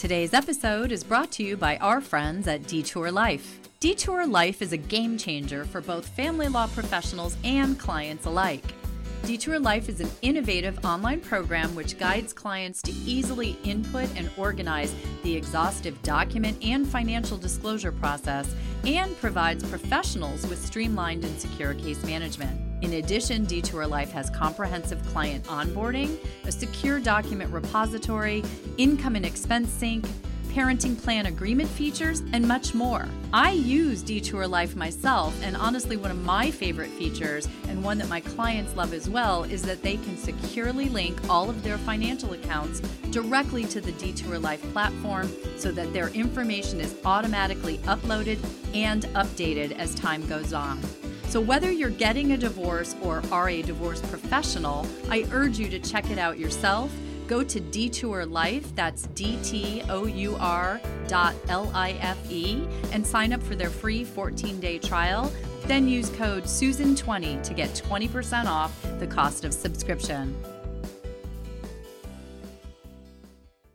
Today's episode is brought to you by our friends at Detour Life. Detour Life is a game changer for both family law professionals and clients alike. Detour Life is an innovative online program which guides clients to easily input and organize the exhaustive document and financial disclosure process and provides professionals with streamlined and secure case management. In addition, Detour Life has comprehensive client onboarding, a secure document repository, income and expense sync, parenting plan agreement features, and much more. I use Detour Life myself, and honestly, one of my favorite features, and one that my clients love as well, is that they can securely link all of their financial accounts directly to the Detour Life platform so that their information is automatically uploaded and updated as time goes on. So, whether you're getting a divorce or are a divorce professional, I urge you to check it out yourself Go to Detour Life, that's D T O U R dot L I F E, and sign up for their free 14 day trial. Then use code SUSAN20 to get 20% off the cost of subscription.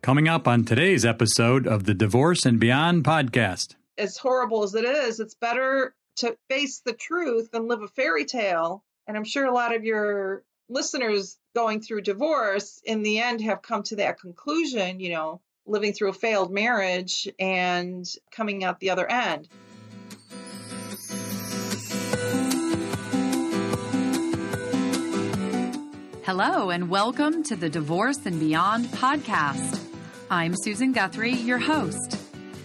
Coming up on today's episode of the Divorce and Beyond podcast. As horrible as it is, it's better to face the truth and live a fairy tale. And I'm sure a lot of your listeners going through divorce in the end have come to that conclusion, you know, living through a failed marriage and coming out the other end. Hello, and welcome to the Divorce and Beyond podcast. I'm Susan Guthrie, your host.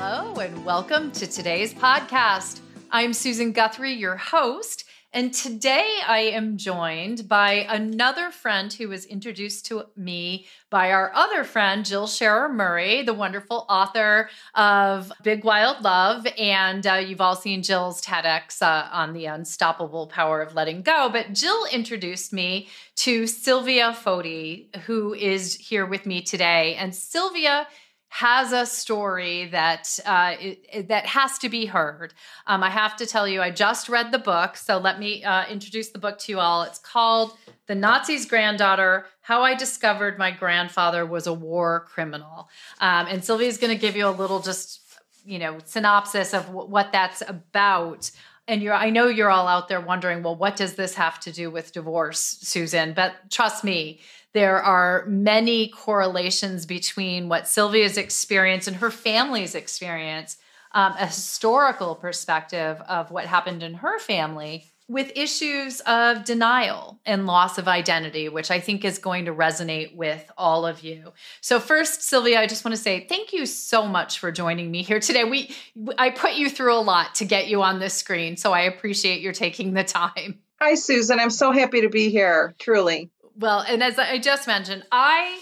Hello, and welcome to today's podcast. I'm Susan Guthrie, your host. And today I am joined by another friend who was introduced to me by our other friend, Jill Scherer Murray, the wonderful author of Big Wild Love. And uh, you've all seen Jill's TEDx uh, on the unstoppable power of letting go. But Jill introduced me to Silvia Foti, who is here with me today. And Silvia has a story that uh, it, that has to be heard. Um, I have to tell you, I just read the book, so let me uh, introduce the book to you all. It's called "The Nazi's Granddaughter: How I Discovered My Grandfather Was a War Criminal," um, and Silvia's going to give you a little just you know synopsis of w- what that's about. And you're, I know you're all out there wondering, well, what does this have to do with divorce, Susan? But trust me, there are many correlations between what Silvia's experience and her family's experience, um, a historical perspective of what happened in her family, with issues of denial and loss of identity, which I think is going to resonate with all of you. So, first, Silvia, I just want to say thank you so much for joining me here today. We, I put you through a lot to get you on this screen, so I appreciate your taking the time. Hi, Susan. I'm so happy to be here, truly. Well, and as I just mentioned, I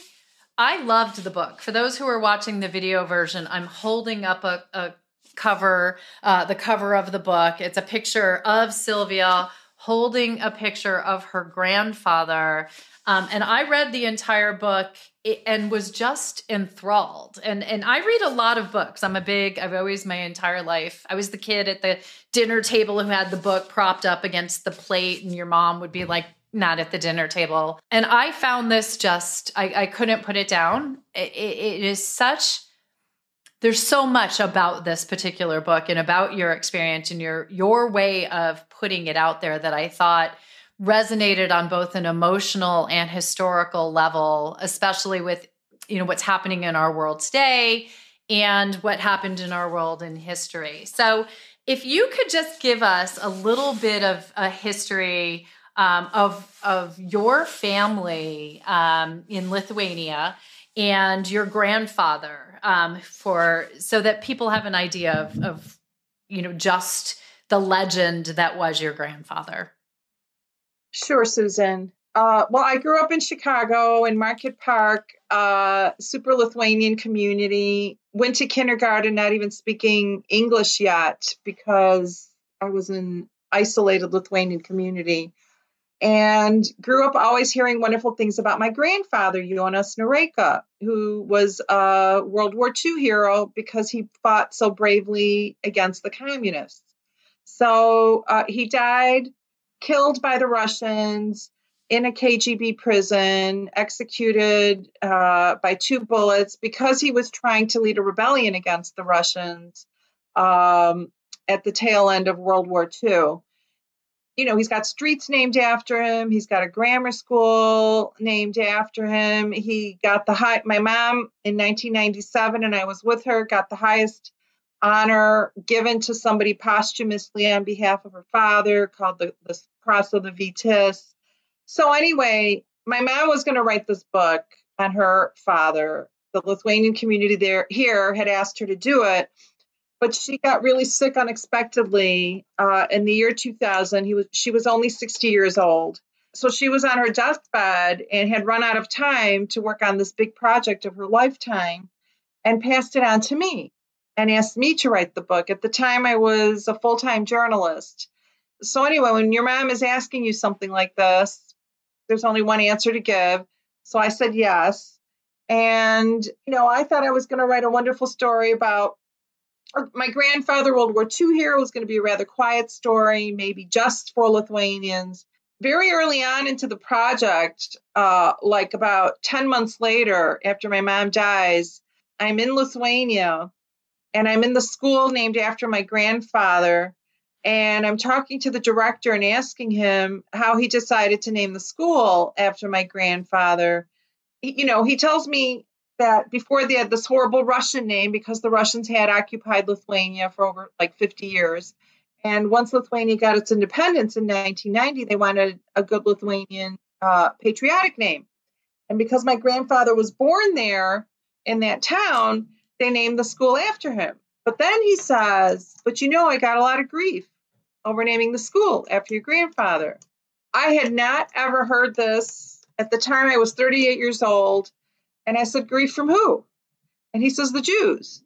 I loved the book. For those who are watching the video version, I'm holding up a, a cover, uh, the cover of the book. It's a picture of Silvia holding a picture of her grandfather. Um, and I read the entire book and was just enthralled. And and I read a lot of books. I'm a big. I've always my entire life. I was the kid at the dinner table who had the book propped up against the plate, and your mom would be like, not at the dinner table. And I found this just, I, I couldn't put it down. It, it is such, there's so much about this particular book and about your experience and your your way of putting it out there that I thought resonated on both an emotional and historical level, especially with you know what's happening in our world today and what happened in our world in history. So if you could just give us a little bit of a history um, of of your family um, in Lithuania and your grandfather um, for so that people have an idea of, of you know just the legend that was your grandfather. Sure, Susan. uh, well, I grew up in Chicago in Marquette Park, uh, super Lithuanian community. Went to kindergarten, not even speaking English yet because I was in isolated Lithuanian community and grew up always hearing wonderful things about my grandfather, Jonas Noreika, who was a World War II hero because he fought so bravely against the communists. So uh, he died killed by the Russians in a KGB prison, executed uh, by two bullets because he was trying to lead a rebellion against the Russians um, at the tail end of World War II you know, he's got streets named after him. He's got a grammar school named after him. He got the high, my mom in 1997, and I was with her, got the highest honor given to somebody posthumously on behalf of her father called the, the Cross of the Vytis. So, anyway, my mom was going to write this book on her father. The Lithuanian community there here had asked her to do it but she got really sick unexpectedly uh, in the year 2000. He was she was only 60 years old, so she was on her deathbed and had run out of time to work on this big project of her lifetime, and passed it on to me and asked me to write the book. At the time, I was a full time journalist. So anyway, when your mom is asking you something like this, there's only one answer to give. So I said yes. And, you know, I thought I was going to write a wonderful story about my grandfather, World War II hero, was going to be a rather quiet story, maybe just for Lithuanians. Very early on into the project, uh, like about 10 months later, after my mom dies, I'm in Lithuania and I'm in the school named after my grandfather. And I'm talking to the director and asking him how he decided to name the school after my grandfather. You know, he tells me that before they had this horrible Russian name because the Russians had occupied Lithuania for over like 50 years. And once Lithuania got its independence in 1990, they wanted a good Lithuanian uh, patriotic name. And because my grandfather was born there in that town, they named the school after him. But then he says, But you know, I got a lot of grief over naming the school after your grandfather. I had not ever heard this. At the time, I was 38 years old. And I said, Grief from who? And he says, The Jews.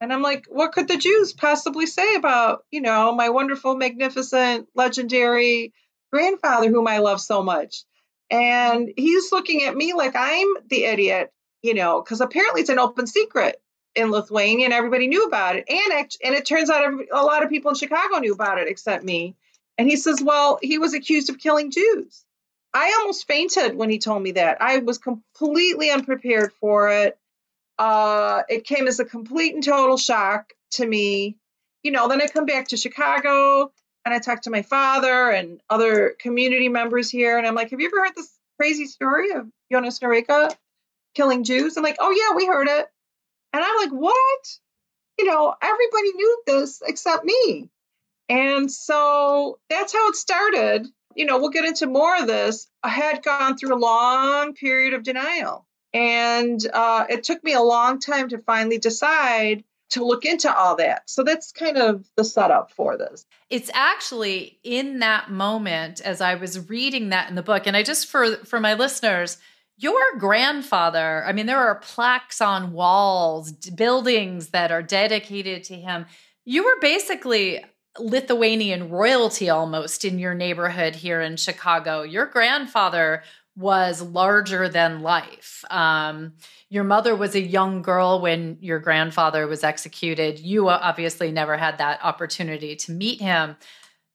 And I'm like, What could the Jews possibly say about, you know, my wonderful, magnificent, legendary grandfather whom I love so much? And he's looking at me like I'm the idiot, you know, because apparently it's an open secret in Lithuania and everybody knew about it. And, and it turns out a lot of people in Chicago knew about it except me. And he says, Well, he was accused of killing Jews. I almost fainted when he told me that. I was completely unprepared for it. Uh, it came as a complete and total shock to me. You know, then I come back to Chicago and I talk to my father and other community members here, and I'm like, "Have you ever heard this crazy story of Jonas Noreika killing Jews?" I'm like, "Oh yeah, we heard it." And I'm like, "What?" You know, everybody knew this except me. And so that's how it started you know, we'll get into more of this. I had gone through a long period of denial. And uh, it took me a long time to finally decide to look into all that. So that's kind of the setup for this. It's actually in that moment as I was reading that in the book and I just for for my listeners, your grandfather, I mean there are plaques on walls, buildings that are dedicated to him. You were basically Lithuanian royalty almost in your neighborhood here in Chicago. Your grandfather was larger than life. Um, your mother was a young girl when your grandfather was executed. You obviously never had that opportunity to meet him,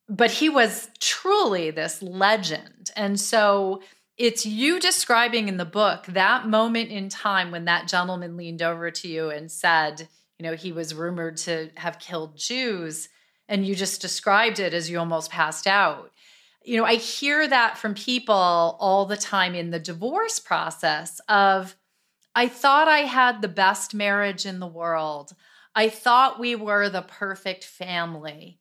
but he was truly this legend. And so it's you describing in the book that moment in time when that gentleman leaned over to you and said, you know, he was rumored to have killed Jews and you just described it as you almost passed out. You know, I hear that from people all the time in the divorce process of I thought I had the best marriage in the world. I thought we were the perfect family.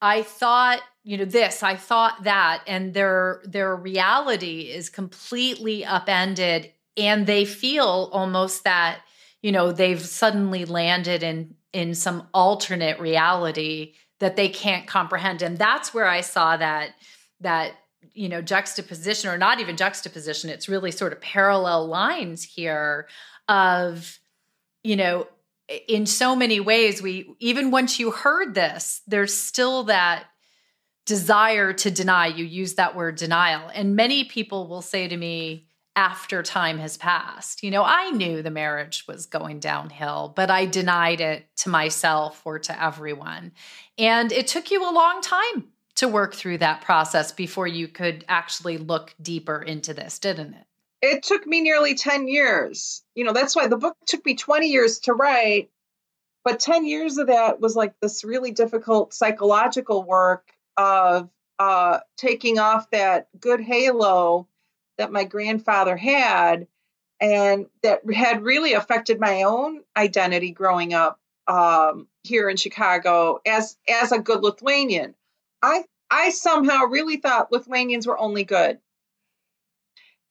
I thought, you know, this, I thought that and their their reality is completely upended and they feel almost that, you know, they've suddenly landed in in some alternate reality that they can't comprehend. And that's where i saw that that you know juxtaposition or not even juxtaposition it's really sort of parallel lines here of you know in so many ways we even once you heard this there's still that desire to deny. You use that word denial. And many people will say to me after time has passed you know i knew the marriage was going downhill but i denied it to myself or to everyone and it took you a long time to work through that process before you could actually look deeper into this didn't it it took me nearly 10 years. You know, that's why the book took me 20 years to write. But 10 years of that was like this really difficult psychological work of uh, taking off that good halo that my grandfather had and that had really affected my own identity growing up um, here in Chicago as as a good Lithuanian. I I somehow really thought Lithuanians were only good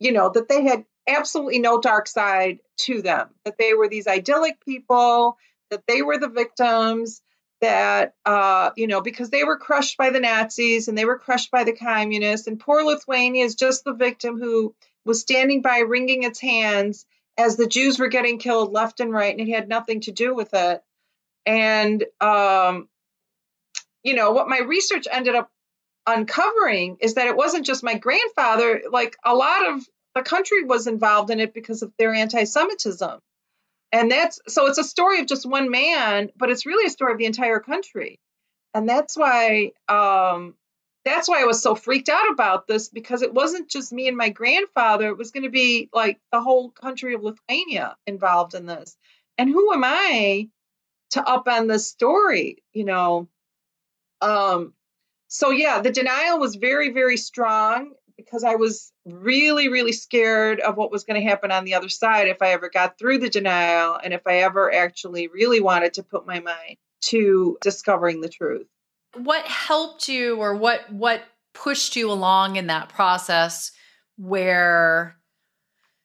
you know, that they had absolutely no dark side to them, that they were these idyllic people, that they were the victims, that, uh, you know, because they were crushed by the Nazis and they were crushed by the communists. And poor Lithuania is just the victim who was standing by wringing its hands as the Jews were getting killed left and right, and it had nothing to do with it. And, um, you know, what my research ended up uncovering is that it wasn't just my grandfather, like a lot of the country was involved in it because of their anti Semitism. And that's so it's a story of just one man, but it's really a story of the entire country. And that's why um, that's why I was so freaked out about this because it wasn't just me and my grandfather. It was going to be like the whole country of Lithuania involved in this. And who am I to upend this story? You know, um, so yeah, the denial was very, very strong because I was really, really scared of what was going to happen on the other side if I ever got through the denial and if I ever actually really wanted to put my mind to discovering the truth. What helped you or what what pushed you along in that process where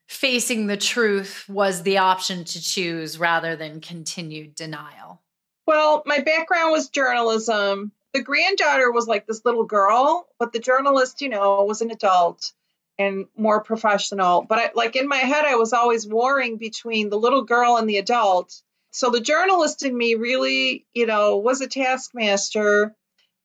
facing the truth was the option to choose rather than continued denial? Well, my background was journalism the granddaughter was like this little girl, but the journalist, you know, was an adult and more professional. But I, like in my head, I was always warring between the little girl and the adult. So the journalist in me really, you know, was a taskmaster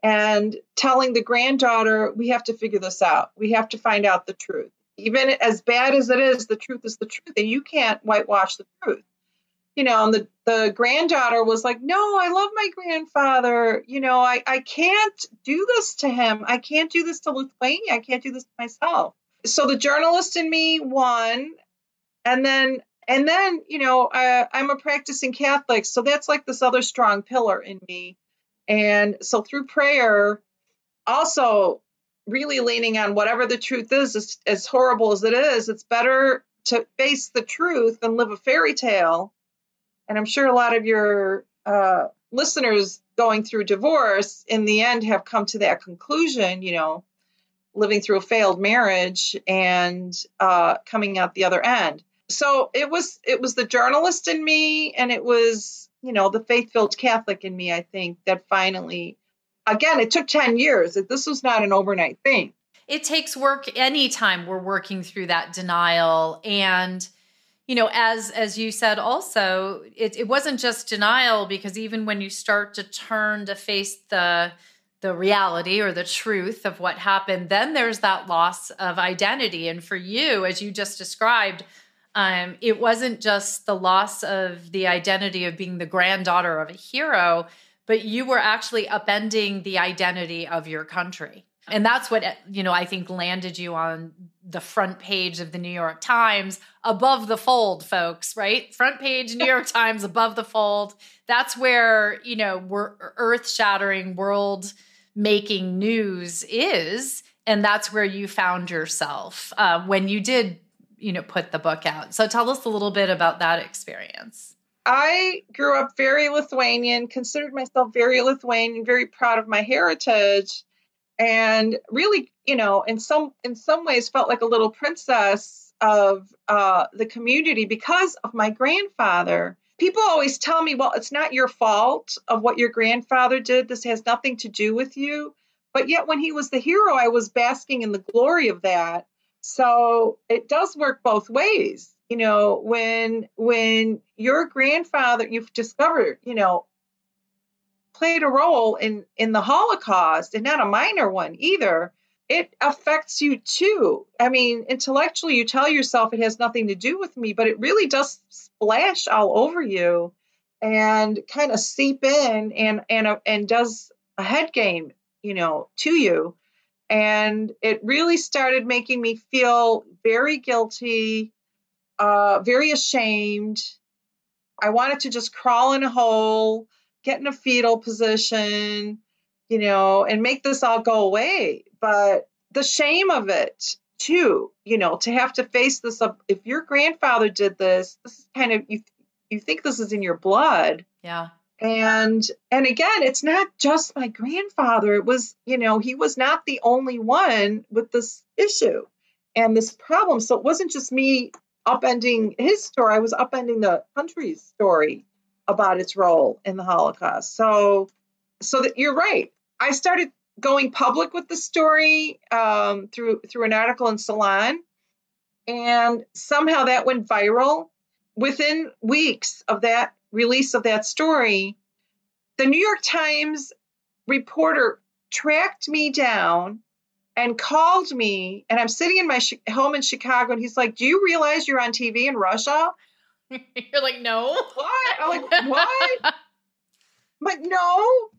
and telling the granddaughter, we have to figure this out. We have to find out the truth. Even as bad as it is, the truth is the truth, and you can't whitewash the truth you know, and the, the granddaughter was like, No, I love my grandfather. You know, I, I can't do this to him. I can't do this to Lithuania. I can't do this to myself. So the journalist in me won. And then, and then, you know, I, I'm a practicing Catholic. So that's like this other strong pillar in me. And so through prayer, also really leaning on whatever the truth is, as, as horrible as it is, it's better to face the truth than live a fairy tale and I'm sure a lot of your uh, listeners going through divorce in the end have come to that conclusion, you know, living through a failed marriage and uh, coming out the other end. So it was it was the journalist in me and it was, you know, the faith-filled Catholic in me, I think, that finally again, it took 10 years. This was not an overnight thing. It takes work anytime we're working through that denial and you know as as you said also it, it wasn't just denial because even when you start to turn to face the the reality or the truth of what happened then there's that loss of identity. And for you as you just described um, it wasn't just the loss of the identity of being the granddaughter of a hero but you were actually upending the identity of your country. And that's what you know i think landed you on the front page of the New York Times above the fold, folks, right? Front page New York Times above the fold. That's where, you know, we're earth shattering, world making news is. And that's where you found yourself uh, when you did, you know, put the book out. So tell us a little bit about that experience. I grew up very Lithuanian, considered myself very Lithuanian, very proud of my heritage and really you know in some in some ways felt like a little princess of uh, the community because of my grandfather people always tell me well it's not your fault of what your grandfather did this has nothing to do with you But yet, when he was the hero, I was basking in the glory of that. So it does work both ways. You know, when when your grandfather, you've discovered, you know, played a role in in the Holocaust, and not a minor one either it affects you too. I mean, intellectually, you tell yourself it has nothing to do with me, but it really does splash all over you and kind of seep in and and uh, and does a head game, you know, to you. And it really started making me feel very guilty, uh, very ashamed. I wanted to just crawl in a hole, get in a fetal position, you know, and make this all go away. But the shame of it too, you know, to have to face this up. If your grandfather did this, this is kind of you. You think this is in your blood. Yeah. And and again, it's not just my grandfather. It was, you know, he was not the only one with this issue and this problem. So it wasn't just me upending his story. I was upending the country's story about its role in the Holocaust. So so that you're right. I started going public with the story um, through through an article in Salon, and somehow that went viral. Within weeks of that release of that story, the New York Times reporter tracked me down and called me, and I'm sitting in my sh- home in Chicago, and he's like, "Do you realize you're on TV in Russia?" You're like, "No." What? I'm like, "What?" I'm like, "No."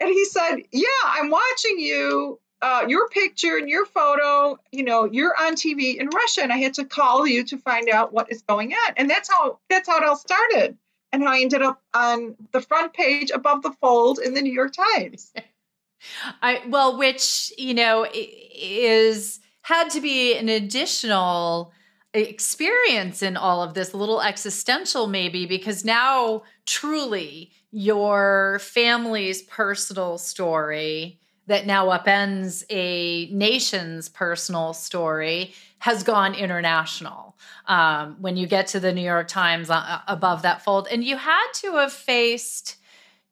And he said, Yeah, I'm watching you, uh, your picture and your photo, you know, you're on TV in Russia. And I had to call you to find out what is going on. And that's how that's how it all started. And how I ended up on the front page above the fold in the New York Times. I well, which, you know, is had to be an additional experience in all of this, a little existential maybe, because now truly your family's personal story that now upends a nation's personal story has gone international. Um, when you get to the New York Times uh, above that fold, and you had to have faced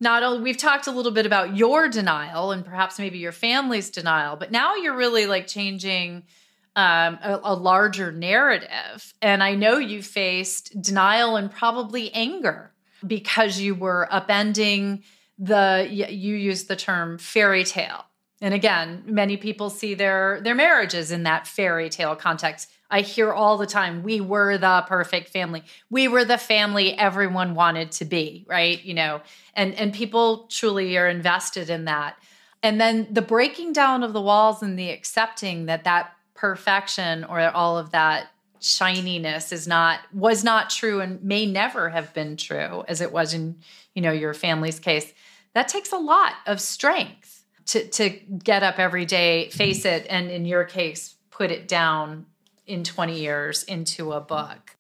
not only we've talked a little bit about your denial and perhaps maybe your family's denial, but now you're really like changing um, a, a larger narrative. And I know you faced denial and probably anger because you were upending the you used the term fairy tale. And again many people see their their marriages in that fairy tale context. I hear all the time we were the perfect family. We were the family everyone wanted to be right? You know and and people truly are invested in that. And then the breaking down of the walls and the accepting that that perfection or all of that shininess is not was not true and may never have been true as it was in you know your family's case that takes a lot of strength to to get up every day face it and in your case put it down in 20 years into a book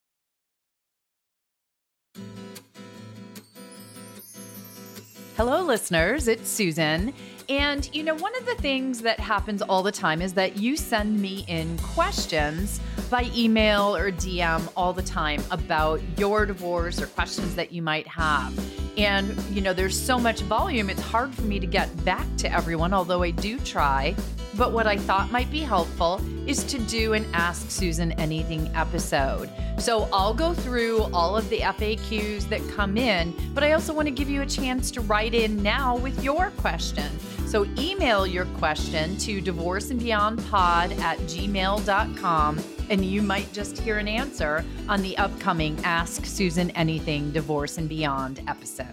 Hello, listeners. It's Susan. And, you know, one of the things that happens all the time is that you send me in questions by email or DM all the time about your divorce or questions that you might have. And, you know, there's so much volume, it's hard for me to get back to everyone, although I do try. But what I thought might be helpful is to do an Ask Susan Anything episode. So I'll go through all of the FAQs that come in, but I also want to give you a chance to write in now with your question. So email your question to divorceandbeyondpod at gmail.com and you might just hear an answer on the upcoming Ask Susan Anything Divorce and Beyond episode.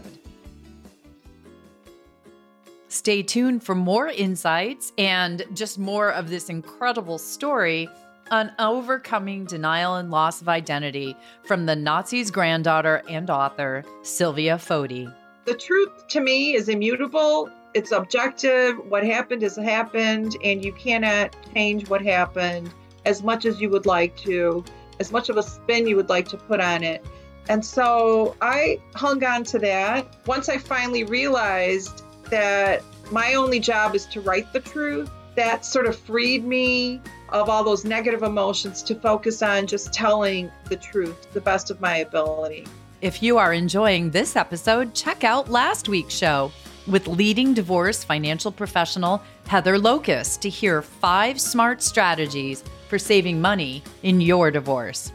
Stay tuned for more insights and just more of this incredible story on overcoming denial and loss of identity from the Nazi's granddaughter and author, Silvia Foti. The truth to me is immutable. It's objective. What happened has happened, and you cannot change what happened as much as you would like to, as much of a spin you would like to put on it. And so I hung on to that. Once I finally realized that my only job is to write the truth. That sort of freed me of all those negative emotions to focus on just telling the truth the best of my ability. If you are enjoying this episode, check out last week's show. With leading divorce financial professional Heather Locus to hear five smart strategies for saving money in your divorce.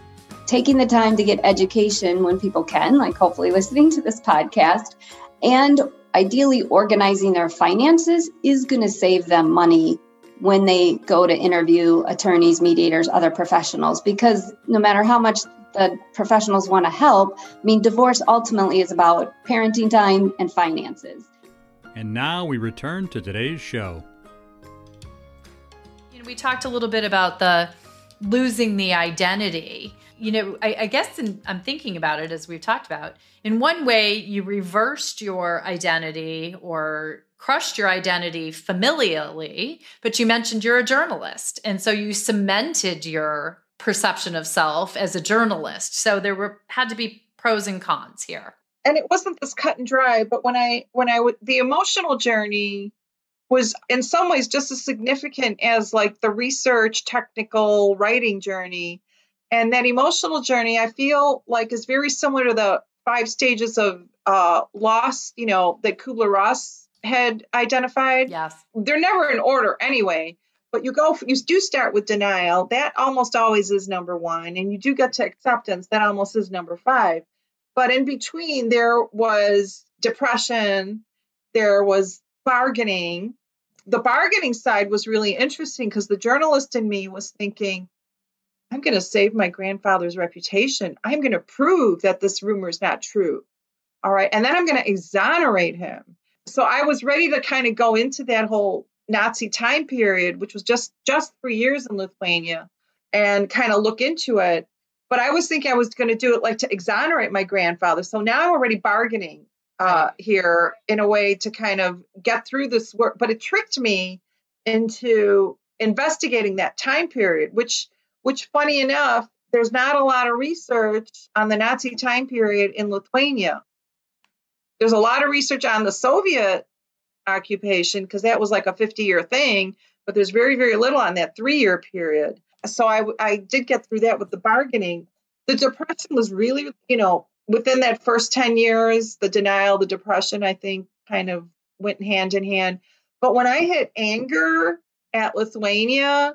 Taking the time to get education when people can, like hopefully listening to this podcast, and ideally organizing their finances is going to save them money when they go to interview attorneys, mediators, other professionals, because no matter how much the professionals want to help, I mean, divorce ultimately is about parenting time and finances. And now we return to today's show. You know, we talked a little bit about the losing the identity. You know, I, I guess in, I'm thinking about it as we've talked about. In one way, you reversed your identity or crushed your identity familially, but you mentioned you're a journalist. And so you cemented your perception of self as a journalist. So there were had to be pros and cons here. And it wasn't this cut and dry, but when I when I would the emotional journey was in some ways just as significant as like the research technical writing journey and that emotional journey i feel like is very similar to the five stages of uh, loss you know that kubler-ross had identified. Yes. They're never in order anyway, but you go, you do start with denial. That almost always is number one. And you do get to acceptance. That almost is number five. But in between, there was depression, there was bargaining. The bargaining side was really interesting because the journalist in me was thinking, I'm going to save my grandfather's reputation. I'm going to prove that this rumor is not true. All right. And then I'm going to exonerate him so I was ready to kind of go into that whole Nazi time period, which was just just three years in Lithuania, and kind of look into it. But I was thinking I was going to do it like to exonerate my grandfather. So now I'm already bargaining uh, here in a way to kind of get through this work. But it tricked me into investigating that time period, which which funny enough, there's not a lot of research on the Nazi time period in Lithuania there's a lot of research on the Soviet occupation because that was like a 50 year thing, but there's very, very little on that three year period. So I, I did get through that with the bargaining. The depression was really, you know, within that first 10 years, the denial, the depression, I think kind of went hand in hand. But when I hit anger at Lithuania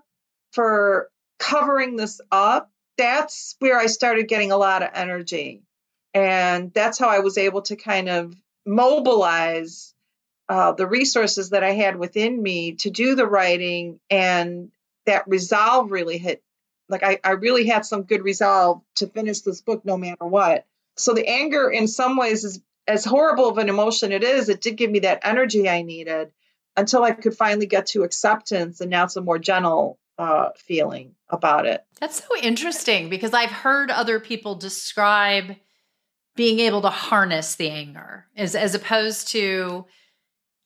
for covering this up, that's where I started getting a lot of energy. And that's how I was able to kind of mobilize uh, the resources that I had within me to do the writing. And that resolve really hit. Like, I, I really had some good resolve to finish this book no matter what. So, the anger, in some ways, is as horrible of an emotion it is, it did give me that energy I needed until I could finally get to acceptance. And now it's a more gentle uh, feeling about it. That's so interesting because I've heard other people describe being able to harness the anger as as opposed to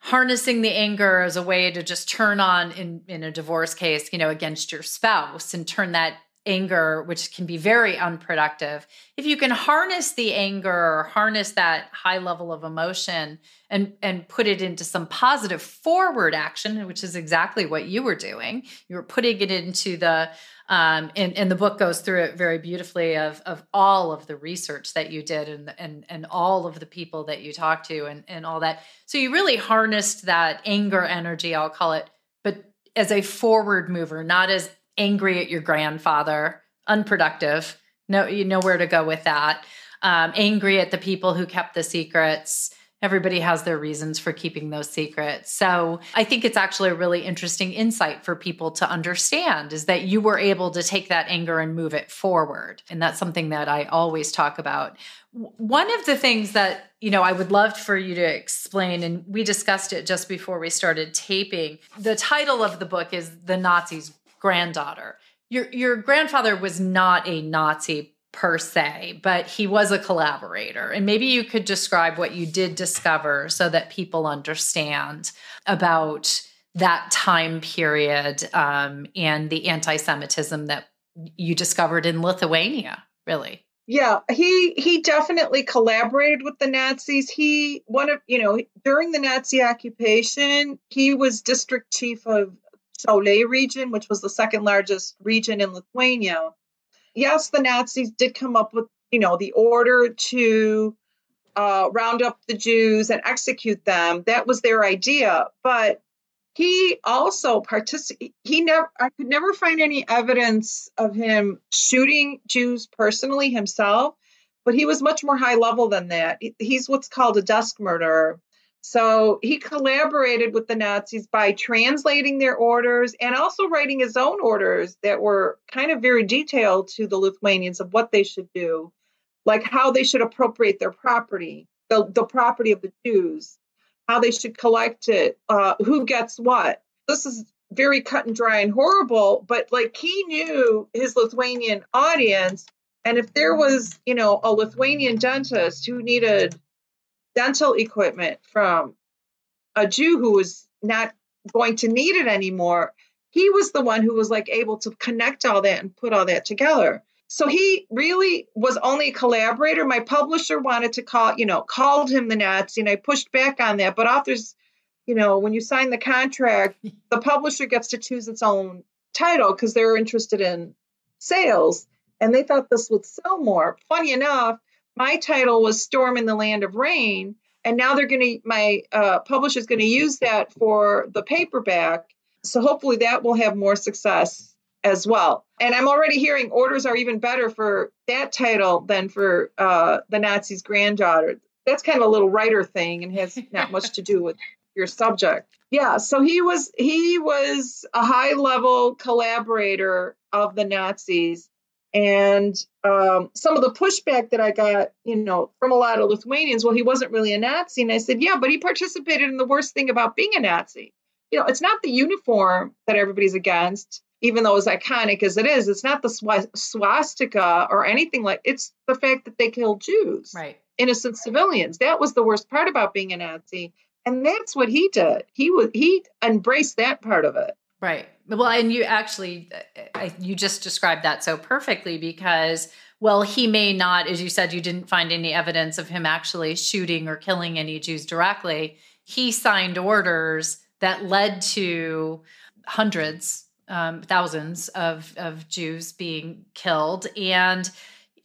harnessing the anger as a way to just turn on in in a divorce case you know against your spouse and turn that anger which can be very unproductive. If you can harness the anger or harness that high level of emotion and and put it into some positive forward action which is exactly what you were doing you were putting it into the um, and, and the book goes through it very beautifully of, of all of the research that you did and, and, and all of the people that you talked to and, and all that. So you really harnessed that anger energy, I'll call it, but as a forward mover, not as angry at your grandfather, unproductive. No, you know where to go with that. Um, angry at the people who kept the secrets everybody has their reasons for keeping those secrets. So I think it's actually a really interesting insight for people to understand is that you were able to take that anger and move it forward. And that's something that I always talk about. One of the things that, you know, I would love for you to explain, and we discussed it just before we started taping. The title of the book is The Nazi's Granddaughter. Your, your grandfather was not a Nazi per se, but he was a collaborator. And maybe you could describe what you did discover so that people understand about that time period um, and the anti Semitism that you discovered in Lithuania, really. Yeah, he he definitely collaborated with the Nazis. He one of you know during the Nazi occupation, he was district chief of Šiauliai region, which was the second largest region in Lithuania yes, the Nazis did come up with, you know, the order to uh, round up the Jews and execute them. That was their idea. But he also participated. He never. I could never find any evidence of him shooting Jews personally himself. But he was much more high level than that. He's what's called a desk murderer. So he collaborated with the Nazis by translating their orders and also writing his own orders that were kind of very detailed to the Lithuanians of what they should do, like how they should appropriate their property, the, the property of the Jews, how they should collect it, uh, who gets what. This is very cut and dry and horrible, but like he knew his Lithuanian audience. And if there was, you know, a Lithuanian dentist who needed dental equipment from a Jew who was not going to need it anymore, he was the one who was like able to connect all that and put all that together. So he really was only a collaborator. My publisher wanted to call, you know, called him the Nazi, and I pushed back on that. But authors, you know, when you sign the contract, the publisher gets to choose its own title because they're interested in sales. And they thought this would sell more. Funny enough, my title was Storm in the Land of Rain. And now they're going to, my uh, publisher's going to use that for the paperback. So hopefully that will have more success as well. And I'm already hearing orders are even better for that title than for uh, the Nazi's granddaughter. That's kind of a little writer thing and has not much to do with your subject. Yeah, so he was he was a high level collaborator of the Nazis and um, some of the pushback that I got, you know, from a lot of Lithuanians, well, he wasn't really a Nazi. And I said, yeah, but he participated in the worst thing about being a Nazi. You know, it's not the uniform that everybody's against, even though as iconic as it is. It's not the swastika or anything like. It's the fact that they killed Jews, right? Innocent civilians. That was the worst part about being a Nazi, and that's what he did. He was he embraced that part of it. Right. Well, and you actually, you just described that so perfectly because, well, he may not, as you said, you didn't find any evidence of him actually shooting or killing any Jews directly. He signed orders that led to hundreds, um, thousands of, of Jews being killed. And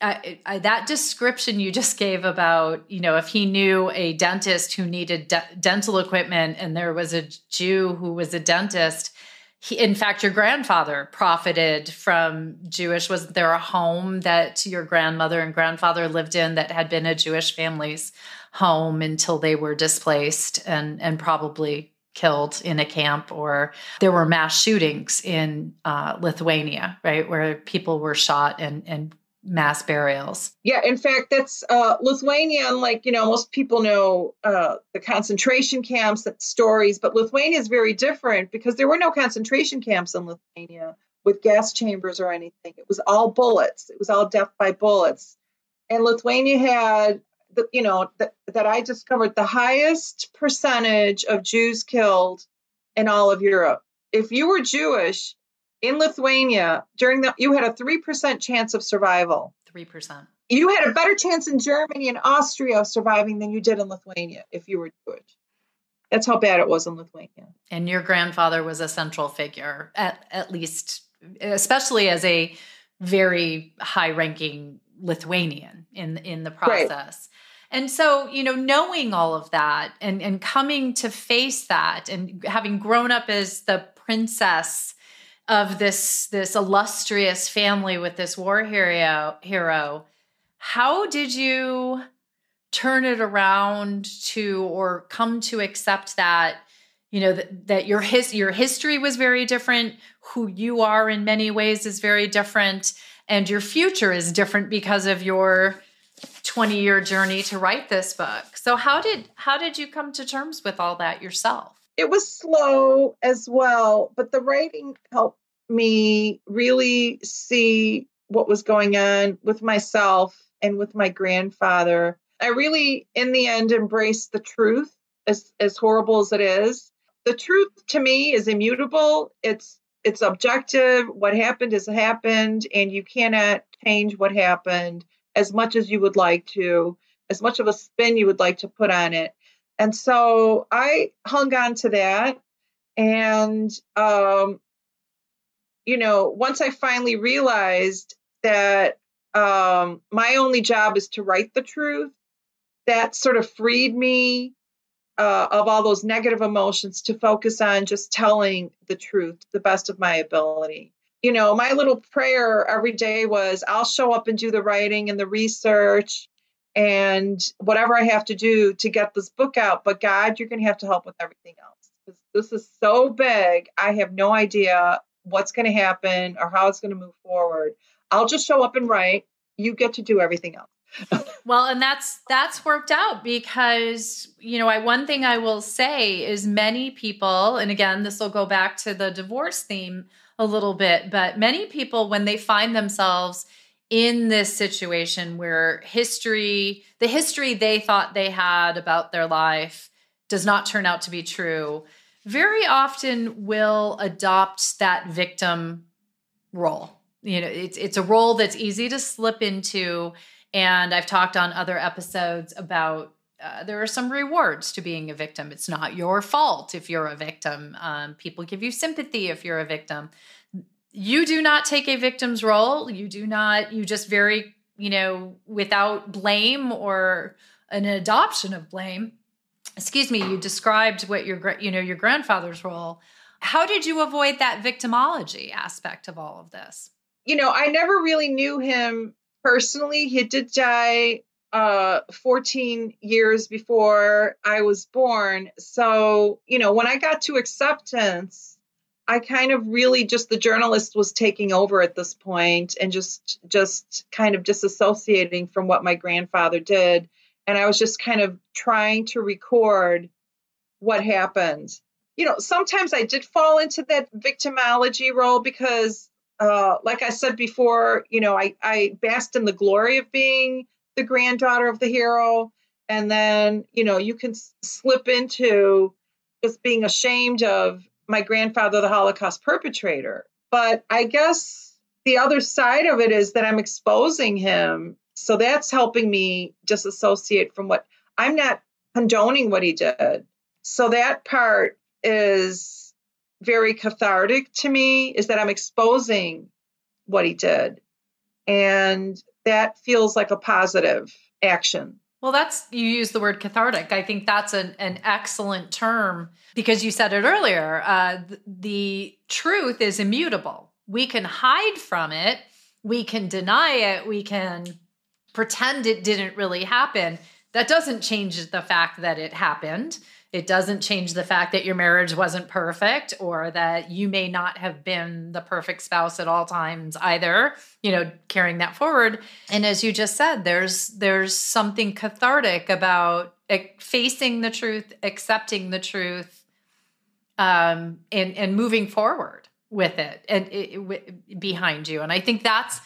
I, I, that description you just gave about, you know, if he knew a dentist who needed de- dental equipment and there was a Jew who was a dentist, he, in fact, your grandfather profited from Jewish. Was there a home that your grandmother and grandfather lived in that had been a Jewish family's home until they were displaced and and probably killed in a camp? Or there were mass shootings in uh, Lithuania, right, where people were shot and and mass burials. Yeah, in fact, that's uh, Lithuania. Like you know, most people know uh, the concentration camps, that stories, but Lithuania is very different because there were no concentration camps in Lithuania with gas chambers or anything. It was all bullets. It was all death by bullets. And Lithuania had, the, you know, the, that I discovered the highest percentage of Jews killed in all of Europe. If you were Jewish, in Lithuania during the you had a 3% chance of survival. 3%. You had a better chance in Germany and Austria of surviving than you did in Lithuania if you were Jewish. That's how bad it was in Lithuania. And your grandfather was a central figure at at least especially as a very high-ranking Lithuanian in in the process. Right. And so, you know, knowing all of that and and coming to face that and having grown up as the princess of this this illustrious family with this war hero hero how did you turn it around to or come to accept that you know that, that your his your history was very different who you are in many ways is very different and your future is different because of your 20 year journey to write this book? So how did how did you come to terms with all that yourself it was slow as well, but the writing helped me really see what was going on with myself and with my grandfather. I really, in the end, embraced the truth, as as horrible as it is. The truth to me is immutable. It's it's objective. What happened has happened, and you cannot change what happened as much as you would like to, as much of a spin you would like to put on it. And so I hung on to that. And, um, you know, once I finally realized that um, my only job is to write the truth, that sort of freed me uh, of all those negative emotions to focus on just telling the truth the best of my ability. You know, my little prayer every day was I'll show up and do the writing and the research and whatever I have to do to get this book out. But God, you're going to have to help with everything else. This is so big. I have no idea what's going to happen or how it's going to move forward. I'll just show up and write. You get to do everything else well, and that's that's worked out because you know, I one thing I will say is many people, and again, this will go back to the divorce theme a little bit, but many people when they find themselves in this situation where history, the history they thought they had about their life does not turn out to be true, very often will adopt that victim role. You know, it's it's a role that's easy to slip into and I've talked on other episodes about uh, there are some rewards to being a victim. It's not your fault if you're a victim. Um, people give you sympathy if you're a victim. You do not take a victim's role. You do not, you just very, you know, without blame or an adoption of blame. Excuse me, you described what your, you know, your grandfather's role. How did you avoid that victimology aspect of all of this? You know, I never really knew him personally, he did die uh 14 years before I was born. So, you know, when I got to acceptance, I kind of really just the journalist was taking over at this point and just just kind of disassociating from what my grandfather did and I was just kind of trying to record what happened. You know, sometimes I did fall into that victimology role because uh, like I said before, you know, I, I basked in the glory of being the granddaughter of the hero. And then, you know, you can slip into just being ashamed of my grandfather, the Holocaust perpetrator. But I guess the other side of it is that I'm exposing him. So that's helping me disassociate from what I'm not condoning what he did. So that part is very cathartic to me is that I'm exposing what he did. And that feels like a positive action. Well, that's you use the word cathartic. I think that's an, an excellent term because you said it earlier. Uh, the, the truth is immutable. We can hide from it, we can deny it, we can pretend it didn't really happen. That doesn't change the fact that it happened. It doesn't change the fact that your marriage wasn't perfect or that you may not have been the perfect spouse at all times either, you know, carrying that forward. And as you just said, there's there's something cathartic about facing the truth, accepting the truth, um, and and moving forward with it and it, it, behind you. And I think that's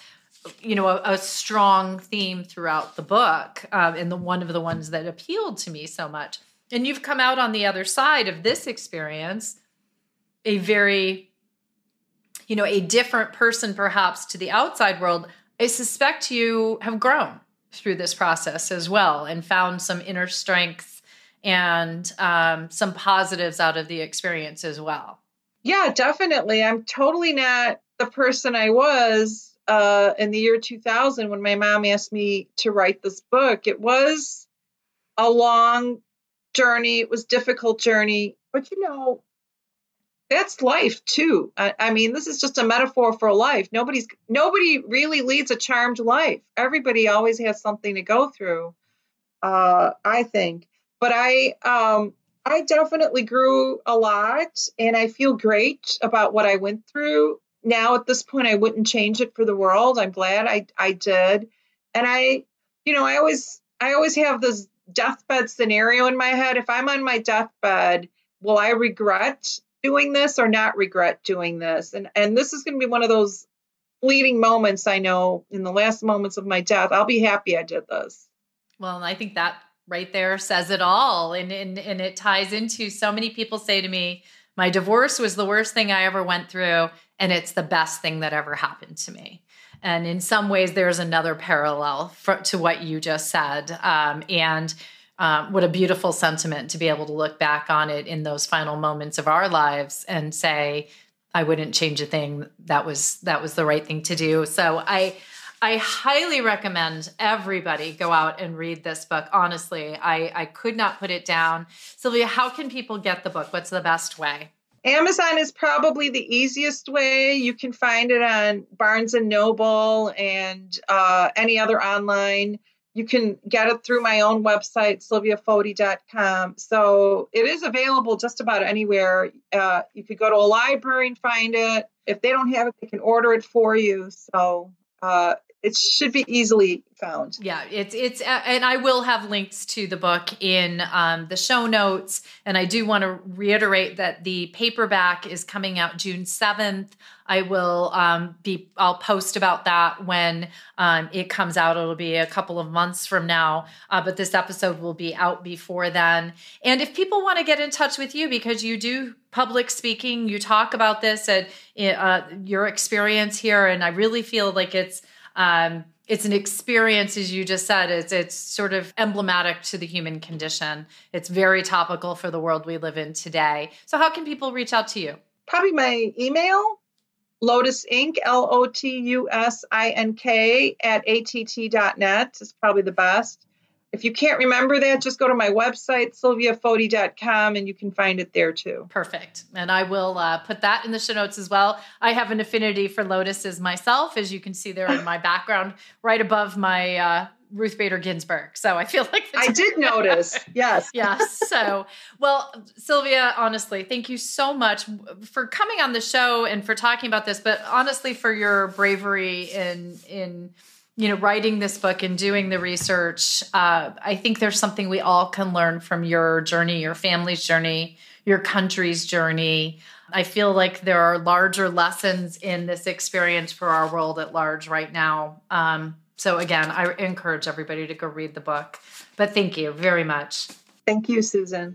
you know a, a strong theme throughout the book, um, and the one of the ones that appealed to me so much and you've come out on the other side of this experience a very you know a different person perhaps to the outside world i suspect you have grown through this process as well and found some inner strength and um, some positives out of the experience as well. Yeah definitely. I'm totally not the person i was uh, in the year 2000 when my mom asked me to write this book. It was a long journey. It was difficult journey, but you know, that's life too. I, I, mean, this is just a metaphor for life. Nobody's nobody really leads a charmed life. Everybody always has something to go through. Uh, I think, but I um, I definitely grew a lot, and I feel great about what I went through. Now at this point, I wouldn't change it for the world. I'm glad I I did, and I, you know, I always I always have this deathbed scenario in my head. If I'm on my deathbed, will I regret doing this or not regret doing this? And and this is going to be one of those fleeting moments I know in the last moments of my death. I'll be happy I did this. Well, I think that right there says it all and and, and it ties into so many people say to me, my divorce was the worst thing I ever went through and it's the best thing that ever happened to me. And in some ways, there's another parallel for, to what you just said. Um, and um, what a beautiful sentiment to be able to look back on it in those final moments of our lives and say, I wouldn't change a thing. That was that was the right thing to do. So I I highly recommend everybody go out and read this book. Honestly, I, I could not put it down. Silvia, how can people get the book? What's the best way? Amazon is probably the easiest way. You can find it on Barnes and Noble and uh, any other online. You can get it through my own website, silviafoti.com. So it is available just about anywhere. Uh, you could go to a library and find it. If they don't have it, they can order it for you. So uh, it should be easily found. Yeah, it's it's uh, and I will have links to the book in um, the show notes. And I do want to reiterate that the paperback is coming out June seventh. I will um, be I'll post about that when um, it comes out. It'll be a couple of months from now, uh, but this episode will be out before then. And if people want to get in touch with you because you do public speaking, you talk about this and uh, your experience here, and I really feel like it's um, it's an experience, as you just said. It's it's sort of emblematic to the human condition. It's very topical for the world we live in today. So, how can people reach out to you? Probably my email, Lotus Ink. L O T U S I N K at att.net is probably the best. If you can't remember that, just go to my website, silviafoti.com, and you can find it there too. Perfect. And I will uh, put that in the show notes as well. I have an affinity for lotuses myself, as you can see there in my background, right above my uh, Ruth Bader Ginsburg. So I feel like I did notice. Yes. yes. So, well, Silvia, honestly, thank you so much for coming on the show and for talking about this, but honestly for your bravery in in you know writing this book and doing the research uh, i think there's something we all can learn from your journey your family's journey your country's journey. I feel like there are larger lessons in this experience for our world at large right now. Um, so again i encourage everybody to go read the book. But thank you very much. Thank you susan